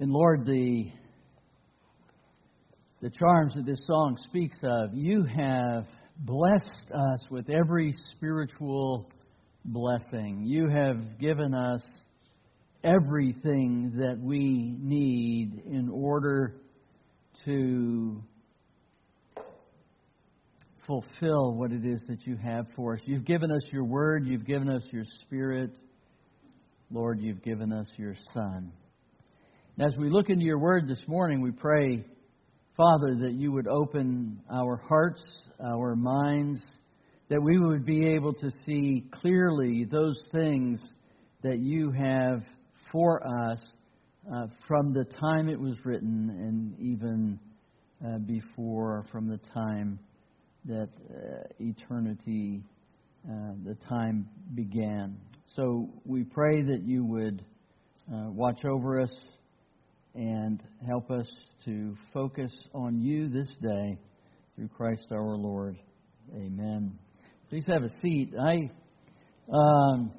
And Lord, the, the charms that this song speaks of, you have blessed us with every spiritual blessing. You have given us everything that we need in order to fulfill what it is that you have for us. You've given us your word, you've given us your spirit. Lord, you've given us your Son. As we look into your word this morning, we pray, Father, that you would open our hearts, our minds, that we would be able to see clearly those things that you have for us uh, from the time it was written and even uh, before, from the time that uh, eternity, uh, the time began. So we pray that you would uh, watch over us and help us to focus on you this day through Christ our Lord. Amen. Please have a seat. I um,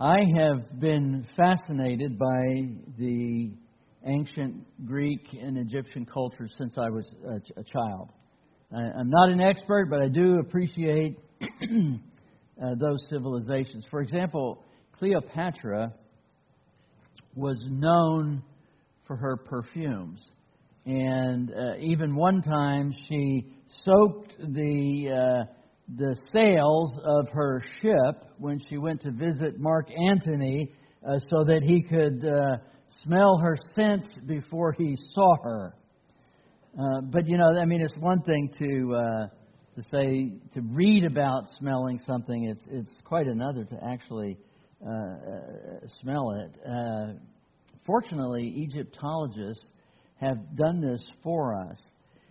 I have been fascinated by the ancient Greek and Egyptian cultures since I was a, a child. I, I'm not an expert, but I do appreciate uh, those civilizations. For example, Cleopatra was known for her perfumes. And uh, even one time she soaked the, uh, the sails of her ship when she went to visit Mark Antony uh, so that he could uh, smell her scent before he saw her. Uh, but you know, I mean, it's one thing to uh, to say to read about smelling something. It's it's quite another to actually uh, uh, smell it. Uh, fortunately, Egyptologists have done this for us.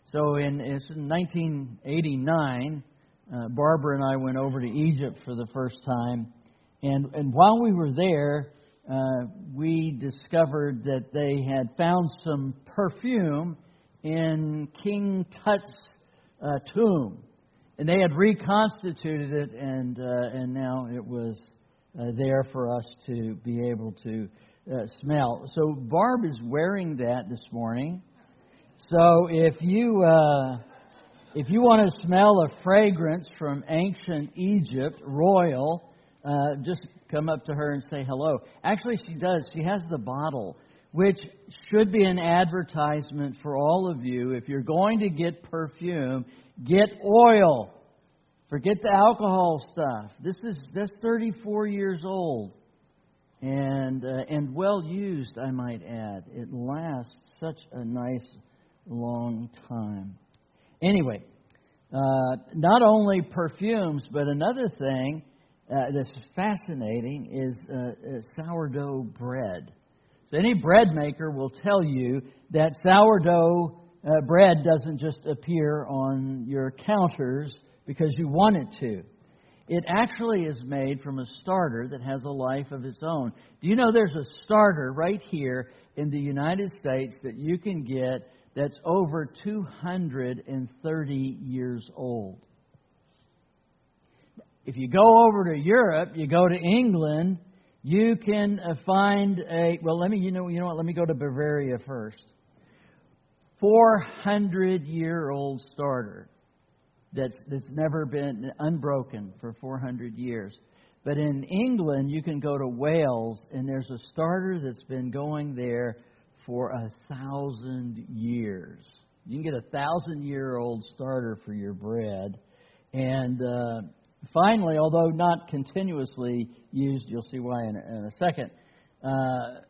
So in, in 1989, uh, Barbara and I went over to Egypt for the first time, and and while we were there, uh, we discovered that they had found some perfume in King Tut's uh, tomb, and they had reconstituted it, and and now it was uh, there for us to be able to uh, smell. So Barb is wearing that this morning. So if you uh, if you want to smell a fragrance from ancient Egypt, royal, uh, just come up to her and say hello. Actually, she does. She has the bottle, which should be an advertisement for all of you. If you're going to get perfume, get oil. Forget the alcohol stuff. This is that's 34 years old, and uh, and well used, I might add. It lasts such a nice long time. Anyway, uh, not only perfumes, but another thing uh, that's fascinating is uh, uh, sourdough bread. So any bread maker will tell you that sourdough uh, bread doesn't just appear on your counters because you want it to. It actually is made from a starter that has a life of its own. Do you know there's a starter right here in the United States that you can get that's over 230 years old? If you go over to Europe, you go to England, you can uh, find a well. Let me you know you know what. Let me go to Bavaria first. 400 year old starter that's, that's never been unbroken for 400 years. But in England, you can go to Wales, and there's a starter that's been going there for a thousand years. You can get a thousand year old starter for your bread. And uh, finally, although not continuously used, you'll see why in a, in a second. Uh,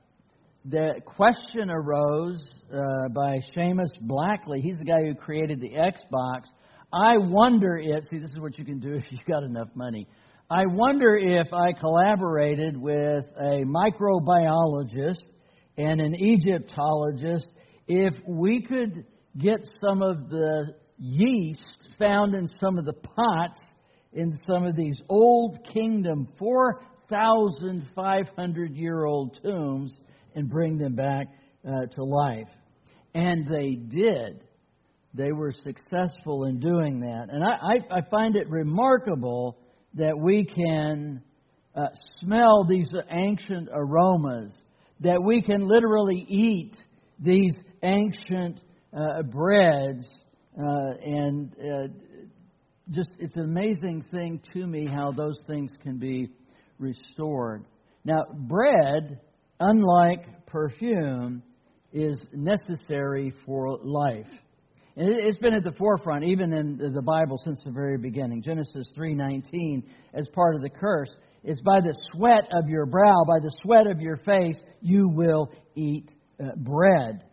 the question arose uh, by Seamus Blackley. He's the guy who created the Xbox I wonder if, see, this is what you can do if you've got enough money. I wonder if I collaborated with a microbiologist and an Egyptologist if we could get some of the yeast found in some of the pots in some of these old kingdom 4,500 year old tombs and bring them back uh, to life. And they did they were successful in doing that. And I, I, I find it remarkable that we can uh, smell these ancient aromas that we can literally eat these ancient uh, breads uh, and uh, just it's an amazing thing to me how those things can be restored. Now, bread, unlike perfume, is necessary for life. It's been at the forefront, even in the Bible, since the very beginning. Genesis 3:19, as part of the curse, it's by the sweat of your brow, by the sweat of your face, you will eat uh, bread.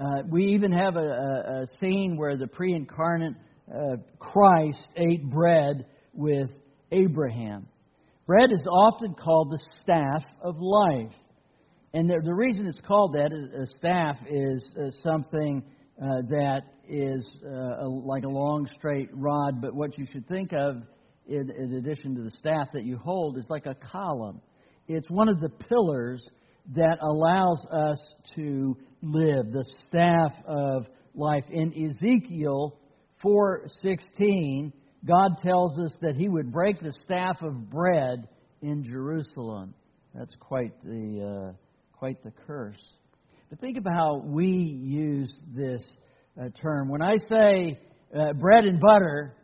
Uh, we even have a, a, a, scene where the pre-incarnate uh, Christ ate bread with Abraham. Bread is often called the staff of life. And the, the reason it's called that, a staff, is uh, something uh, that is uh, a, like a long straight rod, but what you should think of, in, in addition to the staff that you hold, is like a column. It's one of the pillars that allows us to live, the staff of life. In Ezekiel 4:16, God tells us that He would break the staff of bread in Jerusalem. That's quite the uh, quite the curse. But think about how we use this uh, term. When I say uh, bread and butter,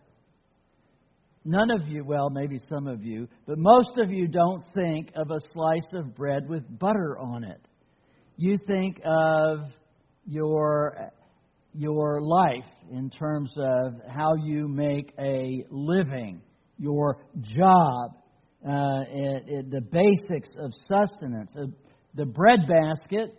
none of you, well, maybe some of you, but most of you don't think of a slice of bread with butter on it. You think of your your life in terms of how you make a living, your job, uh, it, it, the basics of sustenance. Uh, the bread basket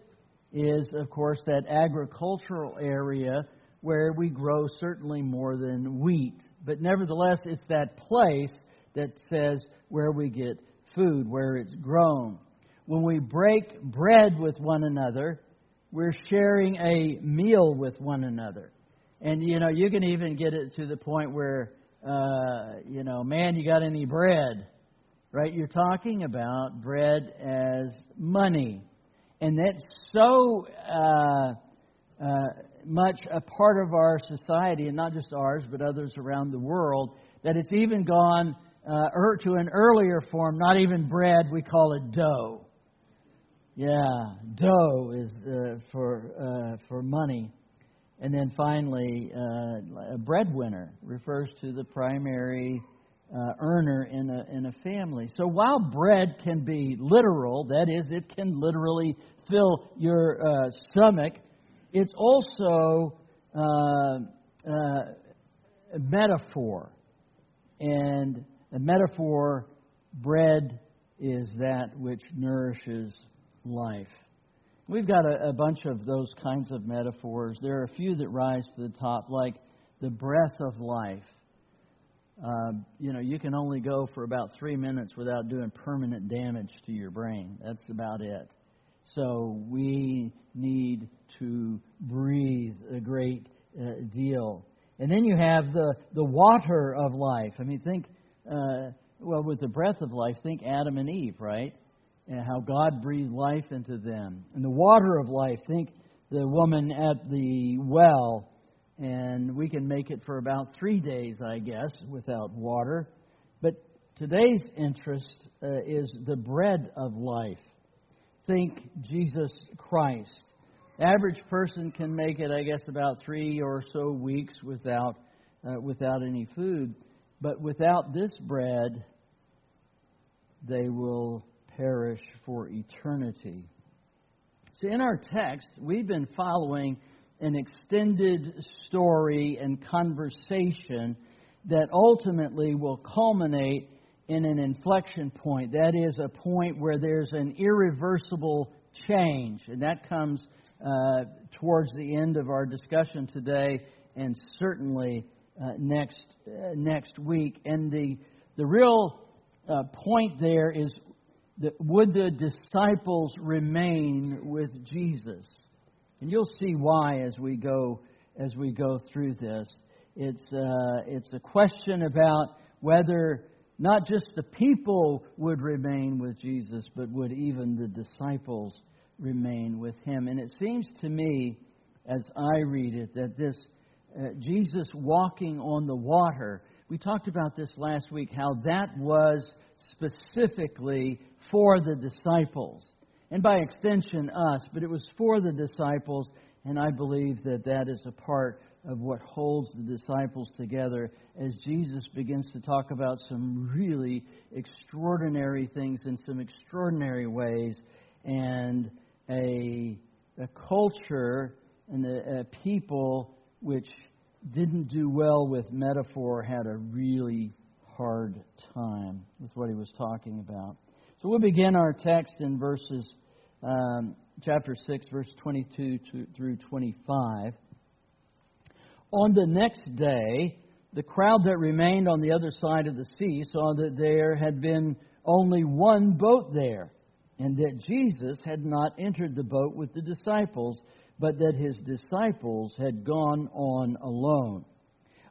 is, of course, that agricultural area where we grow certainly more than wheat. But nevertheless, it's that place that says where we get food, where it's grown. When we break bread with one another, we're sharing a meal with one another. And, you know, you can even get it to the point where, uh, you know, man, you got any bread? Right? You're talking about bread as money. And that's so uh, uh, much a part of our society, and not just ours, but others around the world, that it's even gone uh, er, to an earlier form, not even bread, we call it dough. Yeah, dough is uh, for, uh, for money. And then finally, uh, a breadwinner refers to the primary uh, earner in a, in a family. So while bread can be literal, that is, it can literally fill your uh, stomach, it's also uh, uh, a metaphor. And a metaphor, bread is that which nourishes life. We've got a, a bunch of those kinds of metaphors. There are a few that rise to the top, like the breath of life uh, you know, you can only go for about three minutes without doing permanent damage to your brain. That's about it. So we need to breathe a great uh, deal. And then you have the, the water of life. I mean, think, uh, well, with the breath of life, think Adam and Eve, right? And how God breathed life into them. And the water of life, think the woman at the well and we can make it for about three days, I guess, without water. But today's interest uh, is the bread of life. Think Jesus Christ. average person can make it, I guess, about three or so weeks without uh, without any food. But without this bread, they will perish for eternity. So, in our text, we've been following an extended story and conversation that ultimately will culminate in an inflection point. That is, a point where there's an irreversible change. And that comes uh, towards the end of our discussion today and certainly uh, next, uh, next week. And the, the real uh, point there is that would the disciples remain with Jesus? And you'll see why as we go as we go through this. It's uh, it's a question about whether not just the people would remain with Jesus, but would even the disciples remain with him. And it seems to me, as I read it, that this uh, Jesus walking on the water. We talked about this last week, how that was specifically for the disciples. And by extension us, but it was for the disciples, and I believe that that is a part of what holds the disciples together as Jesus begins to talk about some really extraordinary things in some extraordinary ways and a, a culture and a, a people which didn't do well with metaphor had a really hard time with what he was talking about. So we'll begin our text in verses, um, chapter 6, verse 22 to, through 25. On the next day, the crowd that remained on the other side of the sea saw that there had been only one boat there, and that Jesus had not entered the boat with the disciples, but that his disciples had gone on alone.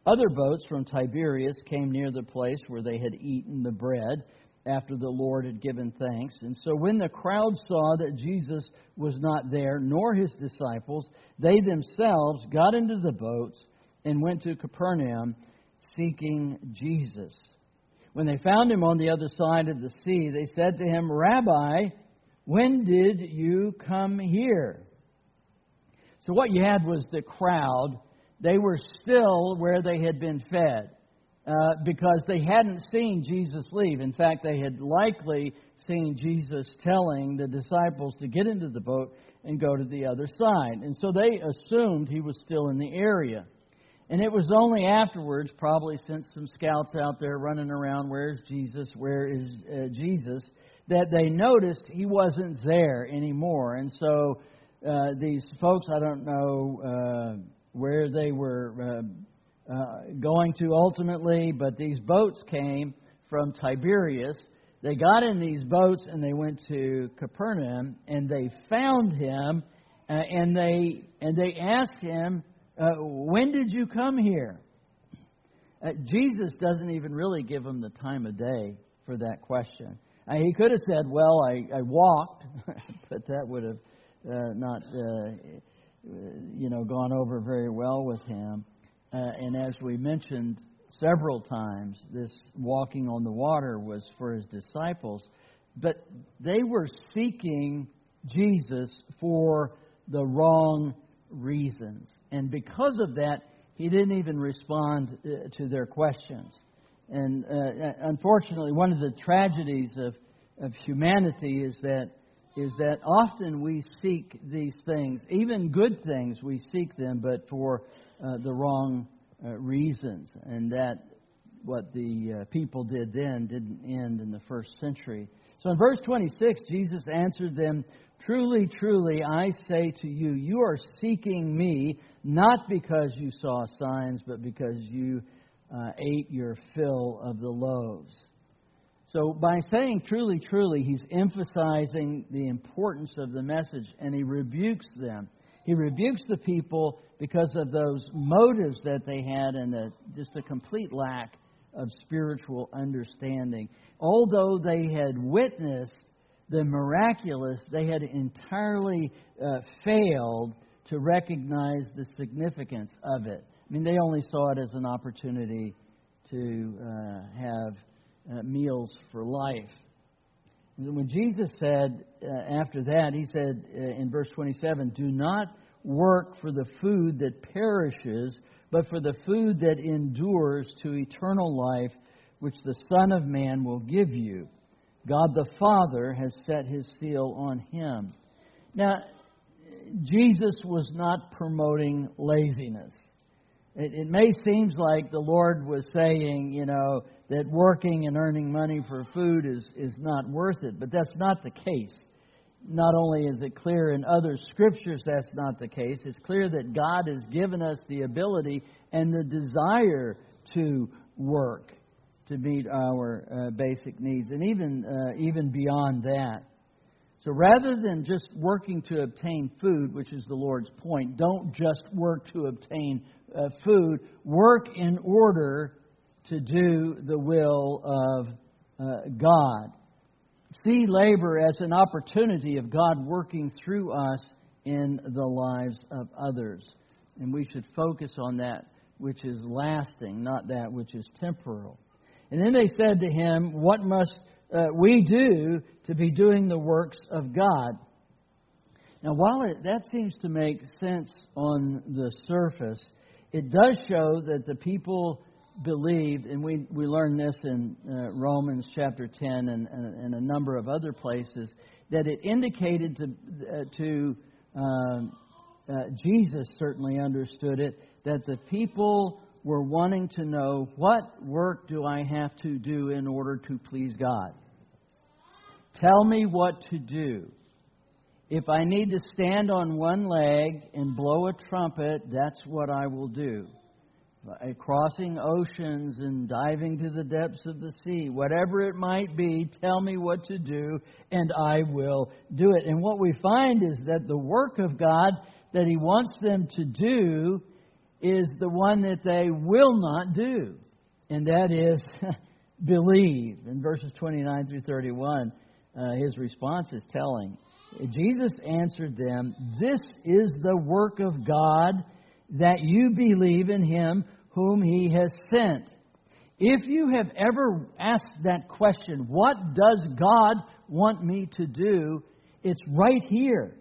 Other boats from Tiberias came near the place where they had eaten the bread after the Lord had given thanks. And so when the crowd saw that Jesus was not there, nor his disciples, they themselves got into the boats and went to Capernaum seeking Jesus. When they found him on the other side of the sea, they said to him, Rabbi, when did you come here? So what you had was the crowd. They were still where they had been fed uh, because they hadn't seen Jesus leave. In fact, they had likely seen Jesus telling the disciples to get into the boat and go to the other side. And so they assumed he was still in the area. And it was only afterwards, probably since some scouts out there running around, where's Jesus? Where is uh, Jesus? That they noticed he wasn't there anymore. And so uh, these folks, I don't know uh, where they were uh, going to ultimately, but these boats came from Tiberias. They got in these boats and they went to Capernaum and they found him uh, and they and they asked him uh, when did you come here? Uh, Jesus doesn't even really give them the time of day for that question. Uh, he could have said, Well, I, I walked, but that would have not you know, gone over very well with him. Uh, and as we mentioned several times, this walking on the water was for his disciples, but they were seeking Jesus for the wrong reasons. And because of that, he didn't even respond uh, to their questions. And uh, unfortunately, one of the tragedies of, of humanity is that is that often we seek these things, even good things, we seek them, but for uh, the wrong uh, reasons. And that what the uh, people did then didn't end in the first century. So in verse 26, Jesus answered them Truly, truly, I say to you, you are seeking me not because you saw signs, but because you uh, ate your fill of the loaves. So, by saying truly, truly, he's emphasizing the importance of the message and he rebukes them. He rebukes the people because of those motives that they had and a, just a complete lack of spiritual understanding. Although they had witnessed the miraculous, they had entirely uh, failed to recognize the significance of it. I mean, they only saw it as an opportunity to uh, have uh, meals for life. When Jesus said uh, after that, he said uh, in verse 27 Do not work for the food that perishes, but for the food that endures to eternal life, which the Son of Man will give you. God the Father has set his seal on him. Now, Jesus was not promoting laziness. It, it may seem like the Lord was saying, you know, that working and earning money for food is, is not worth it, but that's not the case. Not only is it clear in other scriptures that's not the case, it's clear that God has given us the ability and the desire to work to meet our uh, basic needs, and even uh, even beyond that. So rather than just working to obtain food, which is the Lord's point, don't just work to obtain uh, food. Work in order to do the will of uh, God. See labor as an opportunity of God working through us in the lives of others. And we should focus on that which is lasting, not that which is temporal. And then they said to him, What must uh, we do to be doing the works of God? Now, while it, that seems to make sense on the surface, it does show that the people believed, and we, we learn this in uh, Romans chapter 10 and, and, and, a number of other places, that it indicated to, uh, to um, uh, Jesus certainly understood it, that the people were wanting to know what work do I have to do in order to please God? Tell me what to do. If I need to stand on one leg and blow a trumpet, that's what I will do. Crossing oceans and diving to the depths of the sea, whatever it might be, tell me what to do and I will do it. And what we find is that the work of God that He wants them to do is the one that they will not do, and that is believe. In verses 29 through 31, uh, his response is telling. Jesus answered them, This is the work of God, that you believe in him whom he has sent. If you have ever asked that question, what does God want me to do? It's right here.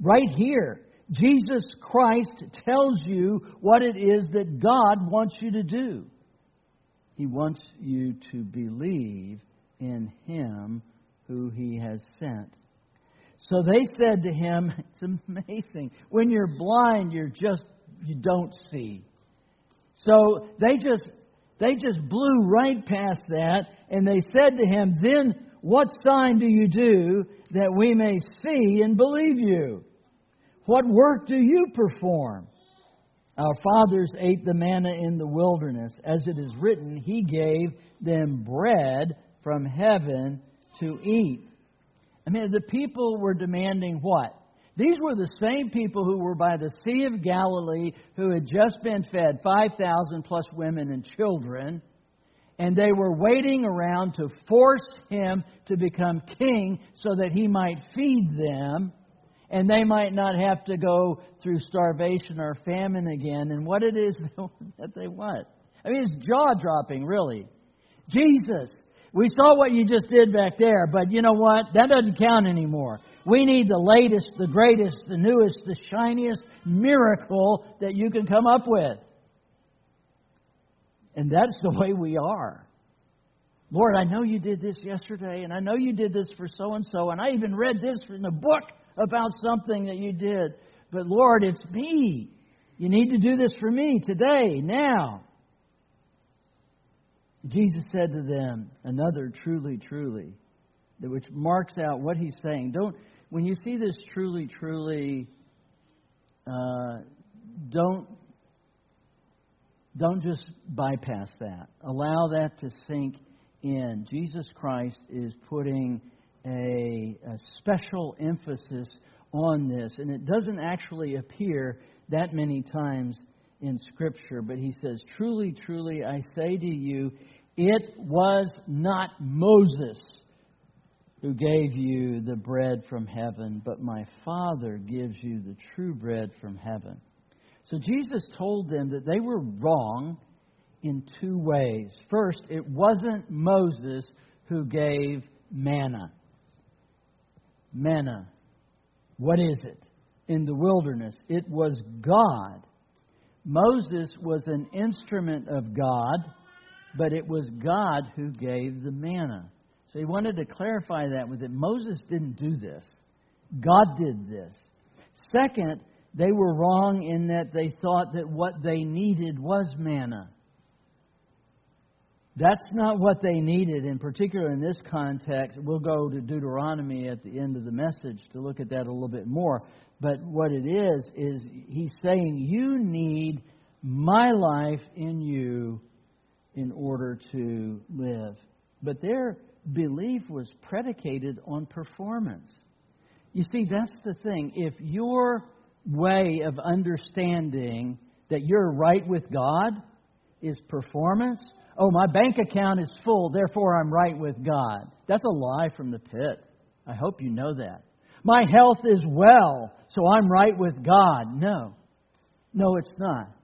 Right here. Jesus Christ tells you what it is that God wants you to do. He wants you to believe in Him who He has sent. So they said to him, It's amazing. When you're blind, you're just, you don't see. So they just, they just blew right past that, and they said to him, Then what sign do you do that we may see and believe you? What work do you perform? Our fathers ate the manna in the wilderness. As it is written, He gave them bread from heaven to eat. I mean, the people were demanding what? These were the same people who were by the Sea of Galilee who had just been fed 5,000 plus women and children. And they were waiting around to force him to become king so that he might feed them and they might not have to go through starvation or famine again. And what it is that they want. I mean, it's jaw dropping, really. Jesus, we saw what you just did back there, but you know what? That doesn't count anymore. We need the latest, the greatest, the newest, the shiniest miracle that you can come up with. And that's the way we are. Lord, I know you did this yesterday, and I know you did this for so and so, and I even read this in the book about something that you did. But Lord, it's me. You need to do this for me today, now. Jesus said to them, another truly, truly, which marks out what he's saying. Don't when you see this truly, truly, uh, don't don't just bypass that. Allow that to sink in. Jesus Christ is putting a, a special emphasis on this, and it doesn't actually appear that many times in Scripture, but he says, Truly, truly, I say to you, it was not Moses who gave you the bread from heaven, but my Father gives you the true bread from heaven. So Jesus told them that they were wrong in two ways. First, it wasn't Moses who gave manna. Manna. What is it? In the wilderness, it was God. Moses was an instrument of God but it was God who gave the manna. So he wanted to clarify that with it. Moses didn't do this, God did this. Second, they were wrong in that they thought that what they needed was manna. That's not what they needed, in particular in this context. We'll go to Deuteronomy at the end of the message to look at that a little bit more. But what it is, is he's saying, You need my life in you in order to live. But their belief was predicated on performance. You see, that's the thing. If your way of understanding that you're right with God is performance, oh, my bank account is full, therefore I'm right with God. That's a lie from the pit. I hope you know that. My health is well, so I'm right with God. No. No, it's not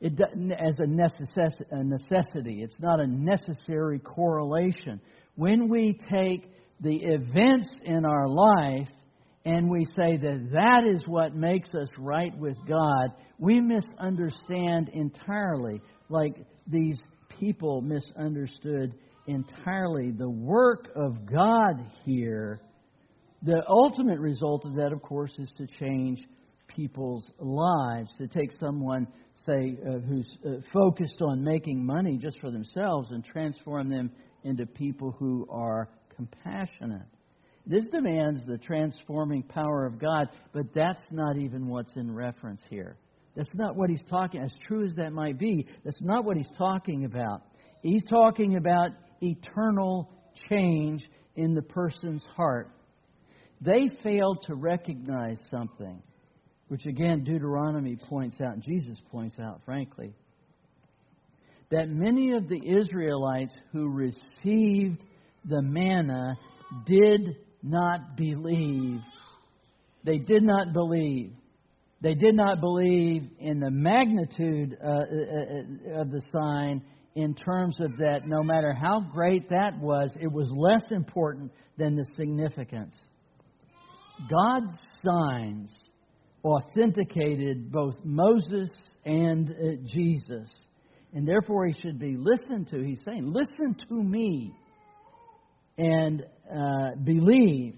it, doesn't, as a necessity. It's not a necessary correlation. When we take the events in our life and we say that that is what makes us right with God, we misunderstand entirely, like these people misunderstood entirely the work of God here. The ultimate result of that, of course, is to change people's lives, to take someone, say, uh, who's uh, focused on making money just for themselves and transform them into people who are compassionate. This demands the transforming power of God, but that's not even what's in reference here. That's not what he's talking. As true as that might be, that's not what he's talking about. He's talking about eternal change in the person's heart. They failed to recognize something, which again Deuteronomy points out, and Jesus points out, frankly, that many of the Israelites who received the manna did not believe. They did not believe. They did not believe in the magnitude uh, uh, uh, of the sign in terms of that no matter how great that was, it was less important than the significance. God's signs authenticated both Moses and uh, Jesus, and therefore he should be listened to. He's saying, Listen to me and uh, believe.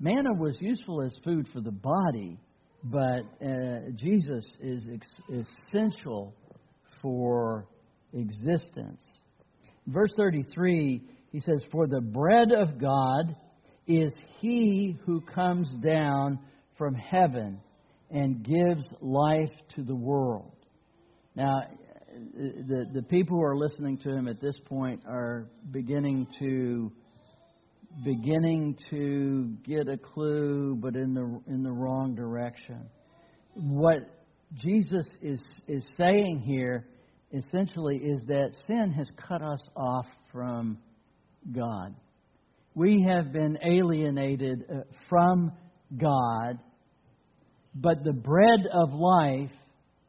Manna was useful as food for the body, but uh, Jesus is ex- essential for existence. Verse 33, he says, For the bread of God is he who comes down from heaven and gives life to the world. Now, the, the people who are listening to him at this point are beginning to beginning to get a clue, but in the in the wrong direction. What Jesus is is saying here essentially is that sin has cut us off from God. We have been alienated uh, from God, but the bread of life,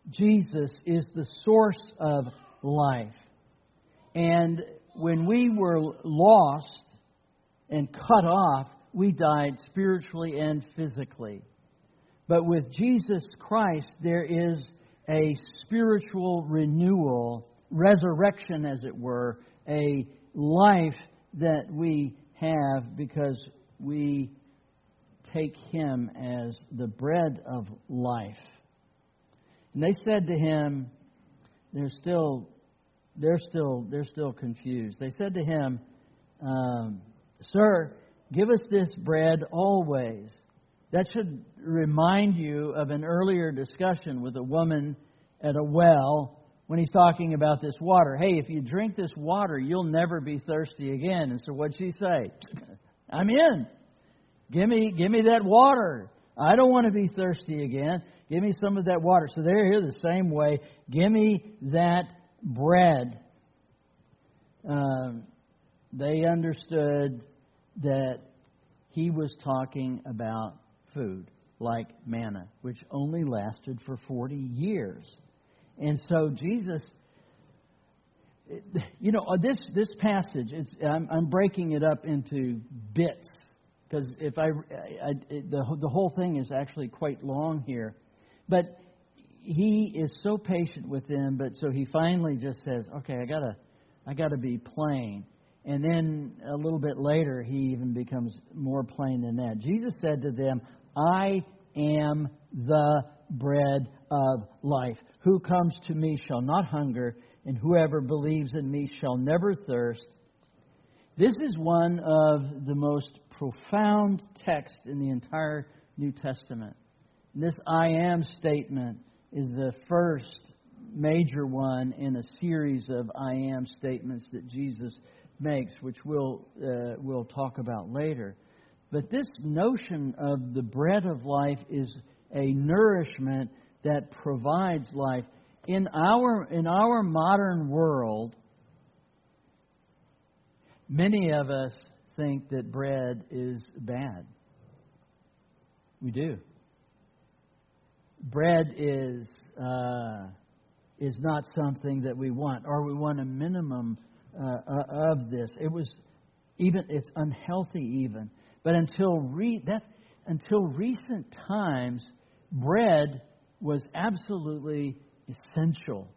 Jesus, is the source of life. And when we were lost and cut off, we died spiritually and physically. But with Jesus Christ, there is a spiritual renewal, resurrection, as it were, a life that we have because we take him as the bread of life. And they said to him, they're still, they're still, they're still confused. They said to him, um, "Sir, give us this bread always." That should remind you of an earlier discussion with a woman at a well when he's talking about this water. Hey, if you drink this water, you'll never be thirsty again. And so what'd she say? I'm in. Give me, give me that water. I don't want to be thirsty again. Give me some of that water. So they're here the same way. Give me that bread. Um, they understood that he was talking about food like manna, which only lasted for 40 years. And so Jesus, you know, uh, this this passage, I'm, I'm breaking it up into bits because if I, I, I the the whole thing is actually quite long here, but he is so patient with them, but so he finally just says, "Okay, I gotta, I gotta be plain." And then a little bit later, he even becomes more plain than that. Jesus said to them, I am the bread of life. Who comes to me shall not hunger, and whoever believes in me shall never thirst. This is one of the most profound text in the entire New Testament. This I am statement is the first major one in a series of I am statements that Jesus makes, which we'll, uh, we'll talk about later. But this notion of the bread of life is a nourishment that provides life. In our, in our modern world, many of us think that bread is bad. We do. Bread is, uh, is not something that we want, or we want a minimum uh, uh of this. It was even, it's unhealthy even. But until re- that until recent times, bread was absolutely essential,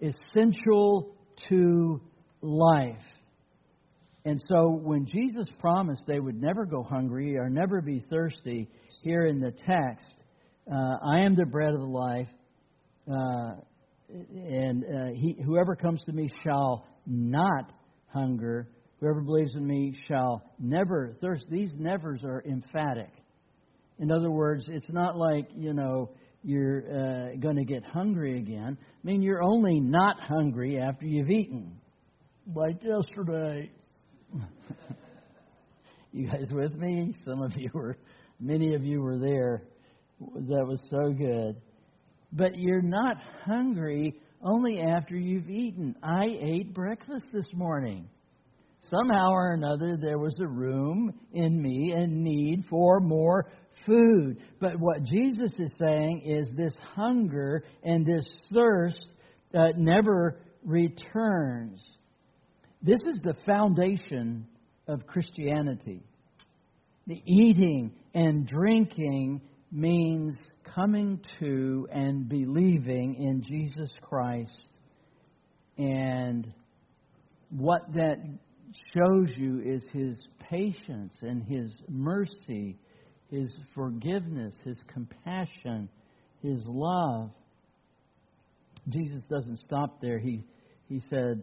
essential to life. And so when Jesus promised they would never go hungry or never be thirsty, here in the text, uh, I am the bread of the life, uh, and uh, he, whoever comes to me shall not hunger. Whoever believes in me shall never thirst. These nevers are emphatic. In other words, it's not like, you know, you're uh, going to get hungry again. I mean, you're only not hungry after you've eaten. Like yesterday. You guys with me? Some of you were, many of you were there. That was so good. But you're not hungry only after you've eaten. I ate breakfast this morning. Somehow or another, there was a room in me and need for more food. But what Jesus is saying is this hunger and this thirst uh, never returns. This is the foundation of Christianity. The eating and drinking means coming to and believing in Jesus Christ. And what that shows you is his patience and his mercy, his forgiveness, his compassion, his love. Jesus doesn't stop there. He, he said,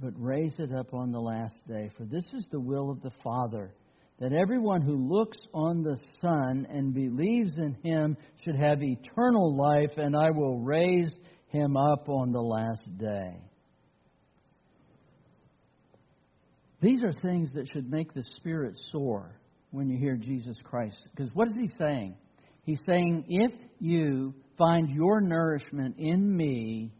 but raise it up on the last day. For this is the will of the Father that everyone who looks on the Son and believes in him should have eternal life, and I will raise him up on the last day. These are things that should make the spirit soar when you hear Jesus Christ. Because what is he saying? He's saying, if you find your nourishment in me,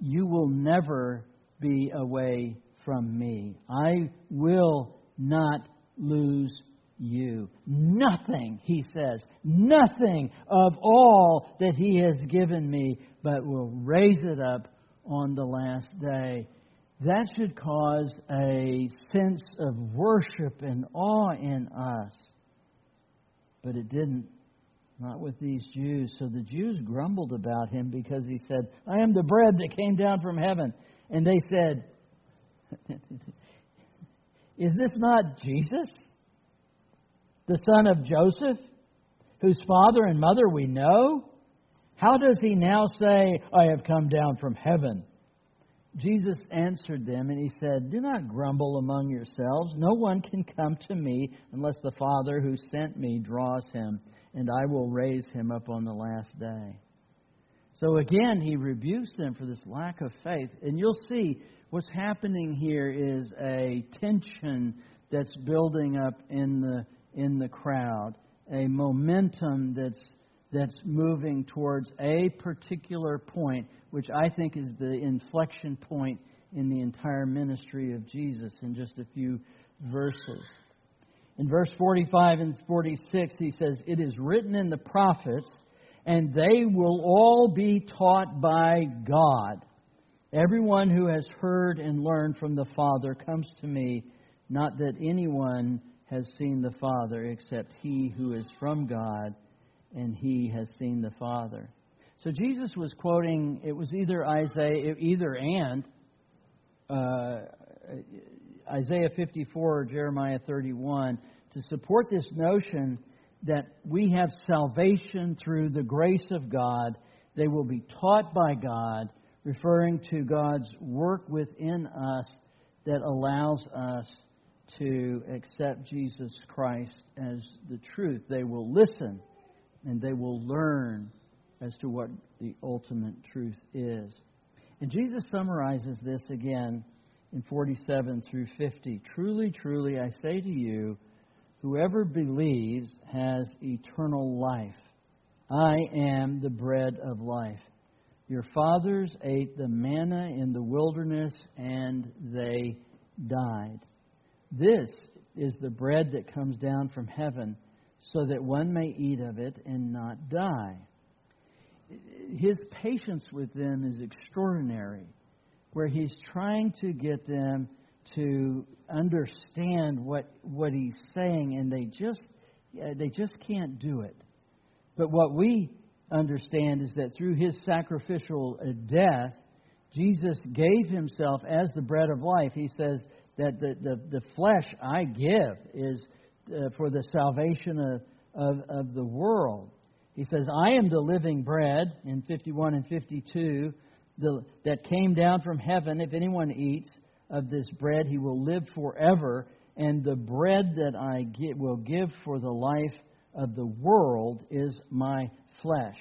you will never be away from me. I will not lose you. Nothing, he says, nothing of all that he has given me, but will raise it up on the last day. That should cause a sense of worship and awe in us. But it didn't. Not with these Jews. So the Jews grumbled about him because he said, I am the bread that came down from heaven. And they said, Is this not Jesus, the son of Joseph, whose father and mother we know? How does he now say, I have come down from heaven? Jesus answered them and he said, Do not grumble among yourselves. No one can come to me unless the Father who sent me draws him, and I will raise him up on the last day. So again, he rebukes them for this lack of faith. And you'll see what's happening here is a tension that's building up in the, in the crowd, a momentum that's, that's moving towards a particular point which I think is the inflection point in the entire ministry of Jesus in just a few verses. In verse 45 and 46, he says, It is written in the prophets, and they will all be taught by God. Everyone who has heard and learned from the Father comes to me, not that anyone has seen the Father except he who is from God, and he has seen the Father. So Jesus was quoting, it was either Isaiah, either and, uh, Isaiah 54 or Jeremiah 31 to support this notion that we have salvation through the grace of God. They will be taught by God, referring to God's work within us that allows us to accept Jesus Christ as the truth. They will listen and they will learn as to what the ultimate truth is. And Jesus summarizes this again in 47 through 50. Truly, truly, I say to you, Whoever believes has eternal life. I am the bread of life. Your fathers ate the manna in the wilderness and they died. This is the bread that comes down from heaven, so that one may eat of it and not die. His patience with them is extraordinary, where he's trying to get them to understand what what he's saying, and they just they just can't do it. But what we understand is that through his sacrificial death, Jesus gave himself as the bread of life. He says that the, the, the flesh I give is uh, for the salvation of, of, of the world. He says, I am the living bread in 51 and 52 the, that came down from heaven. If anyone eats of this bread, he will live forever. And the bread that I get, will give for the life of the world is my flesh.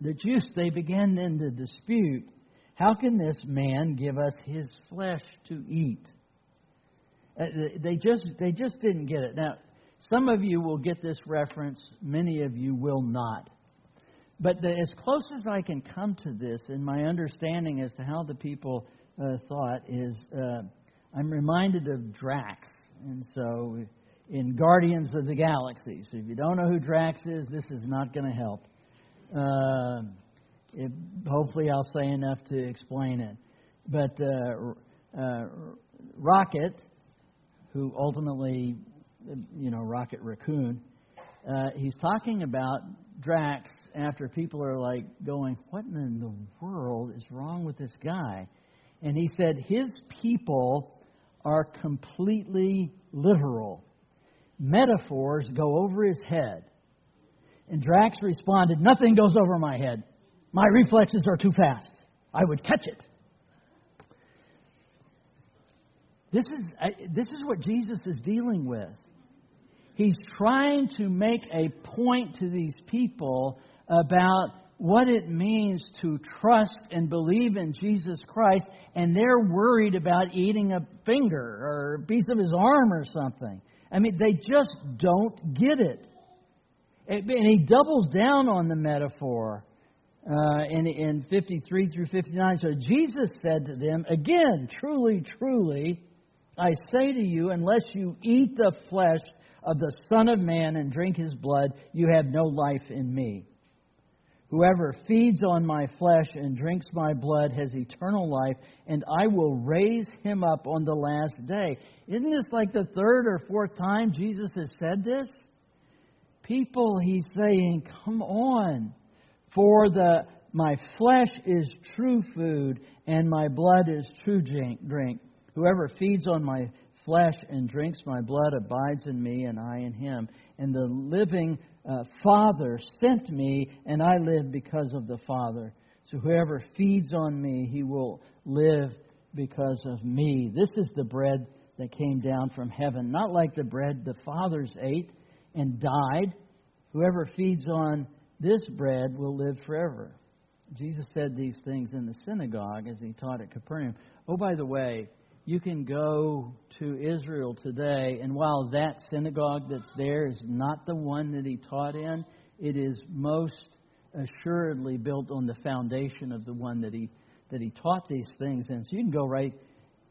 The Jews, they began then to dispute how can this man give us his flesh to eat? Uh, they just they just didn't get it. Now, some of you will get this reference, many of you will not. But the, as close as I can come to this, in my understanding as to how the people uh, thought, is uh, I'm reminded of Drax, and so in Guardians of the Galaxy. So if you don't know who Drax is, this is not going to help. Uh, it, hopefully, I'll say enough to explain it. But uh, uh, Rocket, who ultimately, you know, Rocket Raccoon, uh, he's talking about Drax after people are like going, What in the world is wrong with this guy? And he said, His people are completely literal. Metaphors go over his head. And Drax responded, Nothing goes over my head. My reflexes are too fast. I would catch it. This is, this is what Jesus is dealing with. He's trying to make a point to these people about what it means to trust and believe in Jesus Christ, and they're worried about eating a finger or a piece of his arm or something. I mean, they just don't get it. And he doubles down on the metaphor uh, in, in 53 through 59. So Jesus said to them, Again, truly, truly, I say to you, unless you eat the flesh of the Son of Man and drink his blood, you have no life in me. Whoever feeds on my flesh and drinks my blood has eternal life, and I will raise him up on the last day. Isn't this like the third or fourth time Jesus has said this? People, he's saying, come on. For the my flesh is true food, and my blood is true drink. Whoever feeds on my flesh and drinks my blood abides in me, and I in him. And the living uh, Father sent me, and I live because of the Father. So whoever feeds on me, he will live because of me. This is the bread that came down from heaven, not like the bread the fathers ate and died. Whoever feeds on this bread will live forever. Jesus said these things in the synagogue as he taught at Capernaum. Oh, by the way, you can go to Israel today, and while that synagogue that's there is not the one that he taught in, it is most assuredly built on the foundation of the one that he that he taught these things in. So you can go right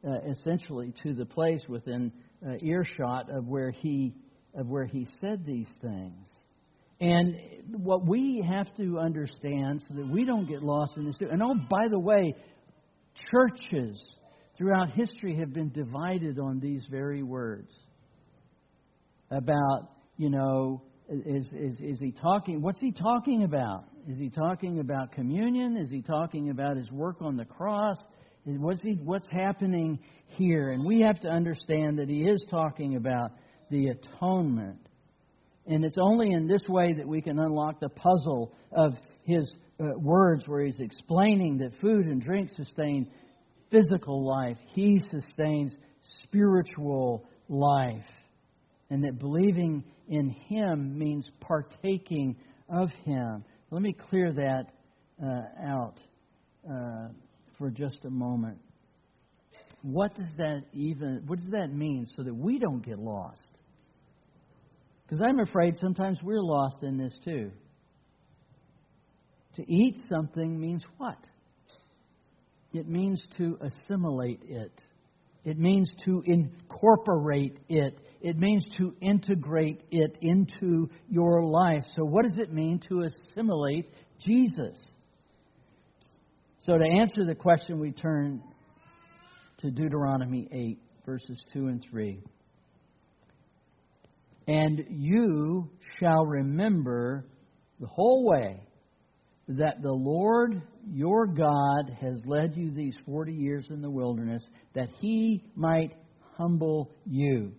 uh, essentially to the place within uh, earshot of where he of where he said these things. And what we have to understand so that we don't get lost in this. And oh, by the way, churches throughout history have been divided on these very words about, you know, is, is, is he talking, what's he talking about? Is he talking about communion? Is he talking about his work on the cross? What's, he, what's happening here? And we have to understand that he is talking about the atonement. And it's only in this way that we can unlock the puzzle of his uh, words where he's explaining that food and drink sustain physical life, he sustains spiritual life. And that believing in him means partaking of him. Let me clear that uh, out uh, for just a moment. what does that even what does that mean so that we don't get lost? Because I'm afraid sometimes we're lost in this too. To eat something means what? It means to assimilate it. It means to incorporate it. It means to integrate it into your life. So, what does it mean to assimilate Jesus? So, to answer the question, we turn to Deuteronomy 8, verses 2 and 3. And you shall remember the whole way that the Lord your God has led you these 40 years in the wilderness, that he might humble you,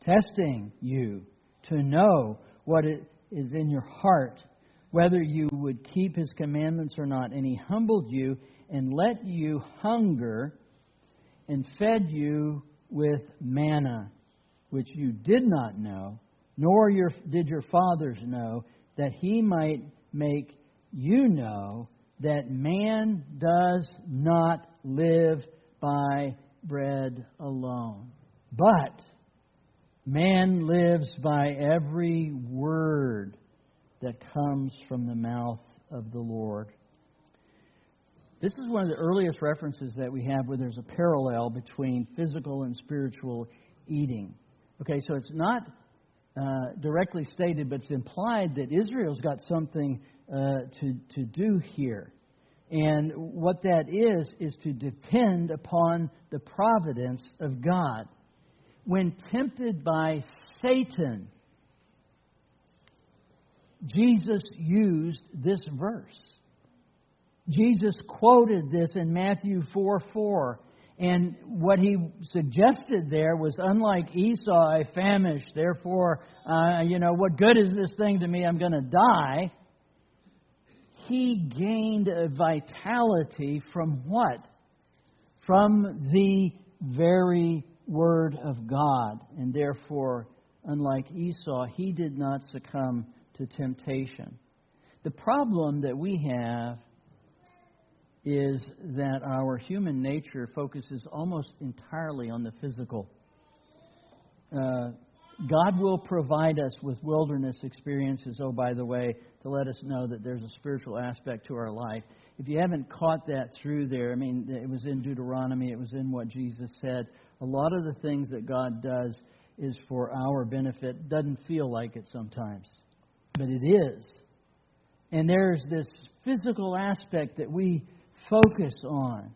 testing you to know what is in your heart, whether you would keep his commandments or not. And he humbled you and let you hunger and fed you with manna, which you did not know, nor your, did your fathers know, that he might make you know that man does not live by bread alone, but man lives by every word that comes from the mouth of the Lord. This is one of the earliest references that we have where there's a parallel between physical and spiritual eating. Okay, so it's not uh, directly stated, but it's implied that Israel's got something uh, to, to do here. And what that is, is to depend upon the providence of God. When tempted by Satan, Jesus used this verse. Jesus quoted this in Matthew 4 4. And what he suggested there was unlike Esau, I famished, therefore, uh, you know, what good is this thing to me? I'm going to die he gained a vitality from what? From the very Word of God. And therefore, unlike Esau, he did not succumb to temptation. The problem that we have is that our human nature focuses almost entirely on the physical. Uh, God will provide us with wilderness experiences. Oh, by the way, to let us know that there's a spiritual aspect to our life. If you haven't caught that through there, I mean, it was in Deuteronomy, it was in what Jesus said. A lot of the things that God does is for our benefit. Doesn't feel like it sometimes, but it is. And there's this physical aspect that we focus on.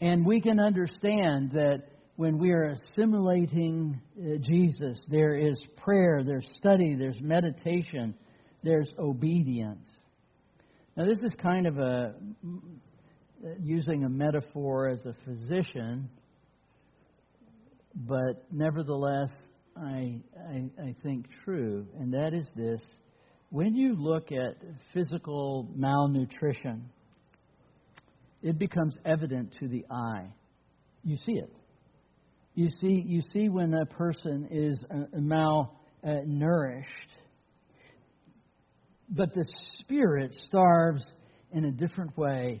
And we can understand that when we are assimilating uh, Jesus, there is prayer, there's study, there's meditation there's obedience. Now, this is kind of a using a metaphor as a physician, but nevertheless, I, I, I think true, and that is this. When you look at physical malnutrition, it becomes evident to the eye. You see it. You see, you see when a person is uh, malnourished but the Spirit starves in a different way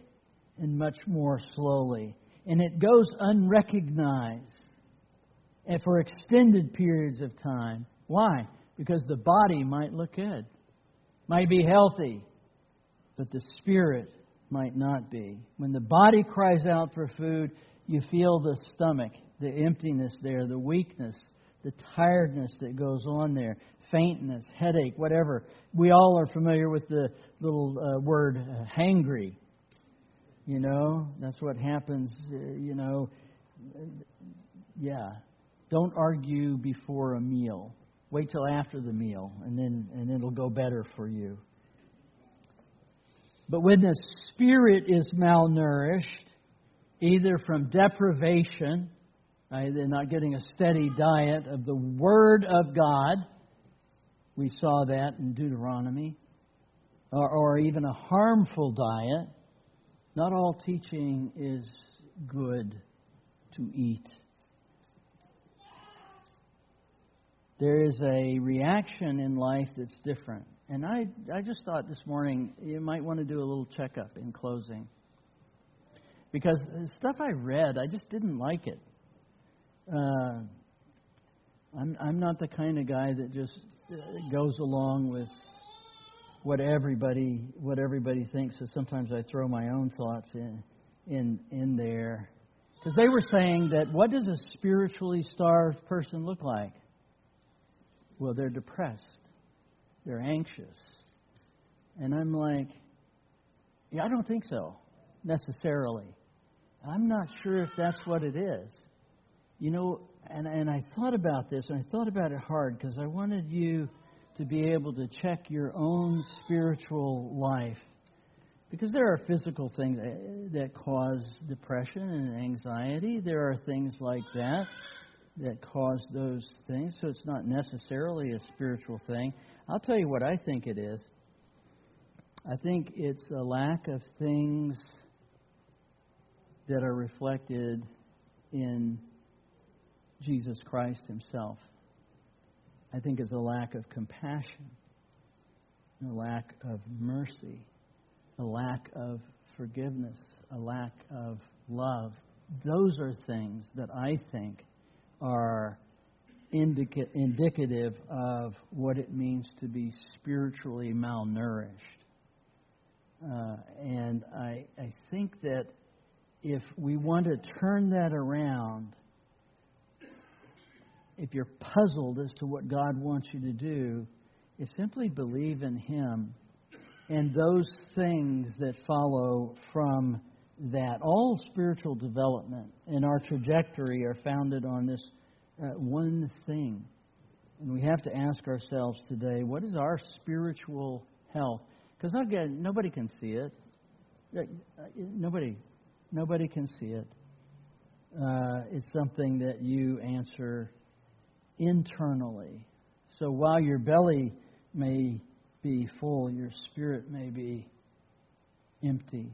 and much more slowly. And it goes unrecognized and for extended periods of time. Why? Because the body might look good, might be healthy, but the spirit might not be. When the body cries out for food, you feel the stomach, the emptiness there, the weakness, the tiredness that goes on there faintness, headache, whatever. We all are familiar with the little uh, word uh, hangry. You know, that's what happens, uh, you know. Yeah. Don't argue before a meal. Wait till after the meal, and then and it'll go better for you. But when the spirit is malnourished, either from deprivation, right, they're not getting a steady diet of the Word of God, we saw that in Deuteronomy. Or, or even a harmful diet. Not all teaching is good to eat. There is a reaction in life that's different. And I, I just thought this morning you might want to do a little checkup in closing. because stuff I read, I just didn't like it. Uh, I'm I'm not the kind of guy that just uh, goes along with what everybody what everybody thinks. So sometimes I throw my own thoughts in in in there because they were saying that what does a spiritually starved person look like? Well, they're depressed, they're anxious, and I'm like, yeah, I don't think so necessarily. I'm not sure if that's what it is. You know, and, and I thought about this, and I thought about it hard because I wanted you to be able to check your own spiritual life. Because there are physical things eh, that cause depression and anxiety. There are things like that that cause those things. So it's not necessarily a spiritual thing. I'll tell you what I think it is. I think it's a lack of things that are reflected in Jesus Christ Himself. I think is a lack of compassion, a lack of mercy, a lack of forgiveness, a lack of love. Those are things that I think are indica- indicative of what it means to be spiritually malnourished. Uh, and I, I think that if we want to turn that around, if you're puzzled as to what God wants you to do, is simply believe in Him and those things that follow from that. All spiritual development and our trajectory are founded on this uh, one thing. And we have to ask ourselves today what is our spiritual health? Because again, nobody can see it. Uh, nobody, nobody can see it. Uh, it's something that you answer internally. So while your belly may be full, your spirit may be empty.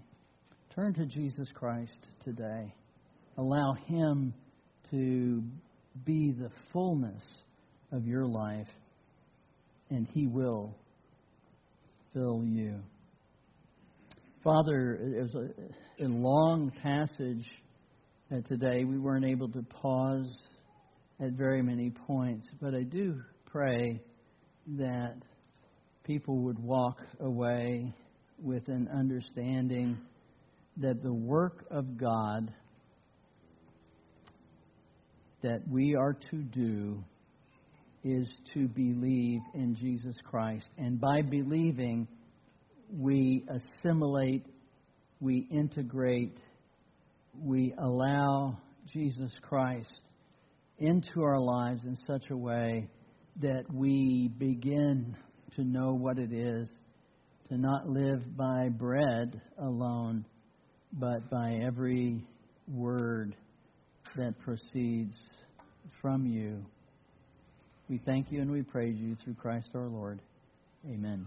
Turn to Jesus Christ today. Allow Him to be the fullness of your life, and He will fill you. Father, it was a, a long passage uh, today. We weren't able to pause at very many points, but I do pray that people would walk away with an understanding that the work of God that we are to do is to believe in Jesus Christ. And by believing, we assimilate, we integrate, we allow Jesus Christ into our lives in such a way that we begin to know what it is to not live by bread alone, but by every word that proceeds from you. We thank you and we praise you through Christ our Lord. Amen.